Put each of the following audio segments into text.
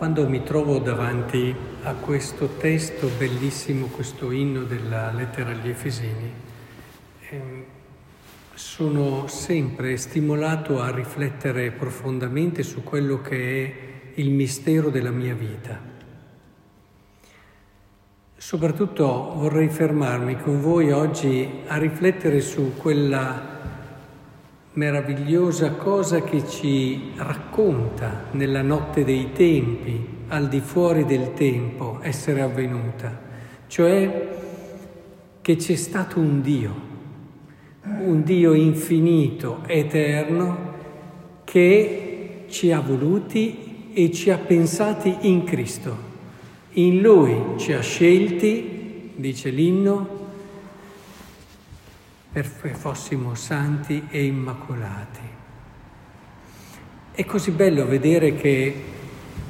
quando mi trovo davanti a questo testo bellissimo, questo inno della lettera agli Efesini, ehm, sono sempre stimolato a riflettere profondamente su quello che è il mistero della mia vita. Soprattutto vorrei fermarmi con voi oggi a riflettere su quella meravigliosa cosa che ci racconta nella notte dei tempi, al di fuori del tempo, essere avvenuta, cioè che c'è stato un Dio, un Dio infinito, eterno, che ci ha voluti e ci ha pensati in Cristo. In Lui ci ha scelti, dice l'inno, perché fossimo santi e immacolati. È così bello vedere che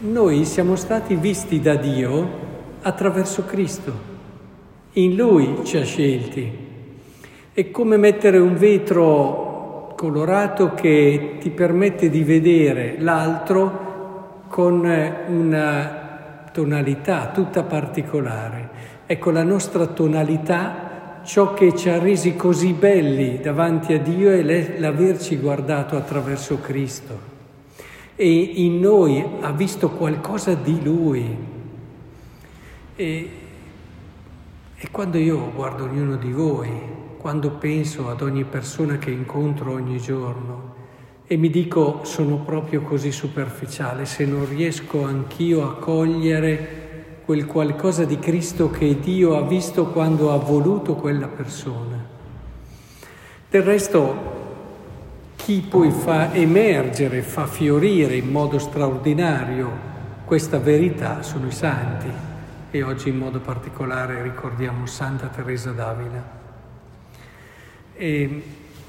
noi siamo stati visti da Dio attraverso Cristo. In Lui ci ha scelti. È come mettere un vetro colorato che ti permette di vedere l'altro con una tonalità tutta particolare. Ecco, la nostra tonalità ciò che ci ha resi così belli davanti a Dio è l'averci guardato attraverso Cristo e in noi ha visto qualcosa di Lui. E, e quando io guardo ognuno di voi, quando penso ad ogni persona che incontro ogni giorno e mi dico sono proprio così superficiale, se non riesco anch'io a cogliere quel qualcosa di Cristo che Dio ha visto quando ha voluto quella persona. Del resto, chi poi fa emergere, fa fiorire in modo straordinario questa verità sono i santi e oggi in modo particolare ricordiamo Santa Teresa d'Avila. E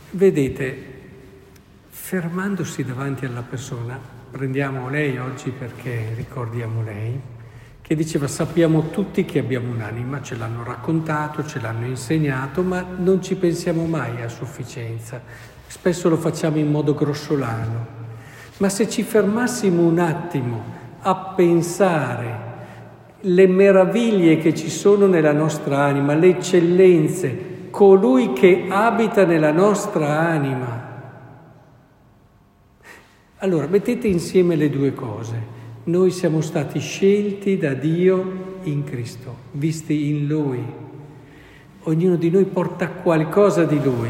vedete, fermandosi davanti alla persona, prendiamo lei oggi perché ricordiamo lei, che diceva sappiamo tutti che abbiamo un'anima, ce l'hanno raccontato, ce l'hanno insegnato, ma non ci pensiamo mai a sufficienza. Spesso lo facciamo in modo grossolano. Ma se ci fermassimo un attimo a pensare le meraviglie che ci sono nella nostra anima, le eccellenze, colui che abita nella nostra anima. Allora, mettete insieme le due cose. Noi siamo stati scelti da Dio in Cristo, visti in Lui. Ognuno di noi porta qualcosa di Lui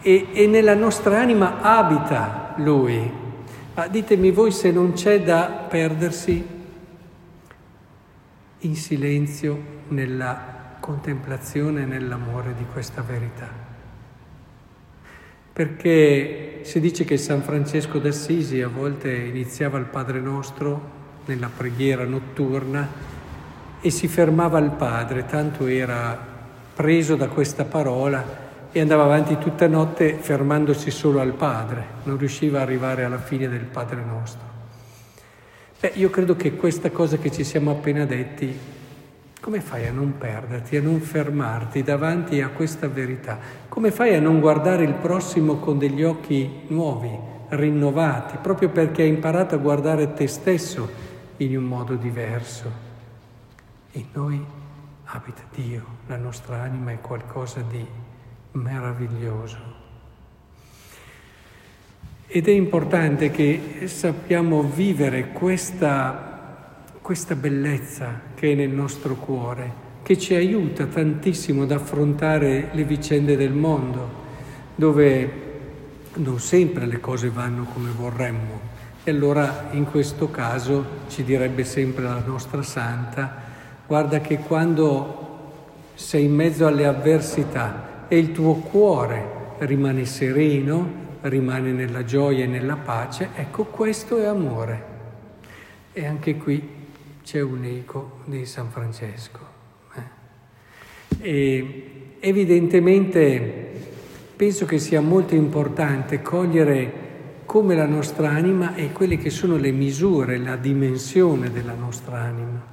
e, e nella nostra anima abita Lui. Ma ditemi voi se non c'è da perdersi in silenzio nella contemplazione e nell'amore di questa verità perché si dice che San Francesco d'Assisi a volte iniziava il Padre Nostro nella preghiera notturna e si fermava al Padre, tanto era preso da questa parola e andava avanti tutta notte fermandosi solo al Padre, non riusciva ad arrivare alla fine del Padre Nostro. Beh, io credo che questa cosa che ci siamo appena detti come fai a non perderti, a non fermarti davanti a questa verità? Come fai a non guardare il prossimo con degli occhi nuovi, rinnovati, proprio perché hai imparato a guardare te stesso in un modo diverso? In noi abita Dio, la nostra anima è qualcosa di meraviglioso. Ed è importante che sappiamo vivere questa questa bellezza che è nel nostro cuore, che ci aiuta tantissimo ad affrontare le vicende del mondo, dove non sempre le cose vanno come vorremmo. E allora in questo caso ci direbbe sempre la nostra santa, guarda che quando sei in mezzo alle avversità e il tuo cuore rimane sereno, rimane nella gioia e nella pace, ecco questo è amore. E anche qui c'è un eco di San Francesco. Eh. E evidentemente penso che sia molto importante cogliere come la nostra anima e quelle che sono le misure, la dimensione della nostra anima.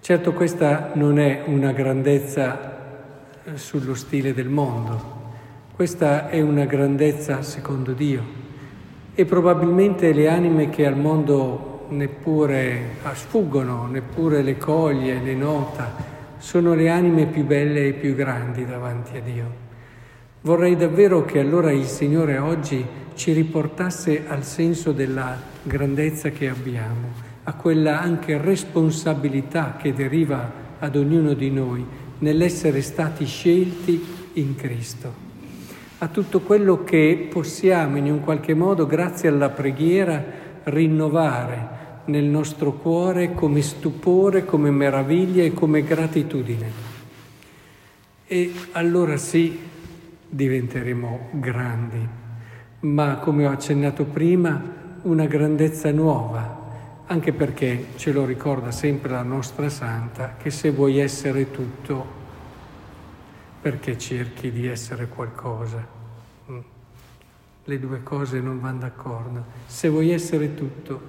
Certo questa non è una grandezza eh, sullo stile del mondo, questa è una grandezza secondo Dio e probabilmente le anime che al mondo neppure, ah, sfuggono, neppure le coglie, le nota, sono le anime più belle e più grandi davanti a Dio. Vorrei davvero che allora il Signore oggi ci riportasse al senso della grandezza che abbiamo, a quella anche responsabilità che deriva ad ognuno di noi nell'essere stati scelti in Cristo, a tutto quello che possiamo in un qualche modo, grazie alla preghiera, rinnovare nel nostro cuore come stupore, come meraviglia e come gratitudine. E allora sì, diventeremo grandi, ma come ho accennato prima, una grandezza nuova, anche perché ce lo ricorda sempre la nostra santa, che se vuoi essere tutto, perché cerchi di essere qualcosa? Le due cose non vanno d'accordo. Se vuoi essere tutto,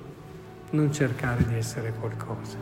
non cercare di essere qualcosa.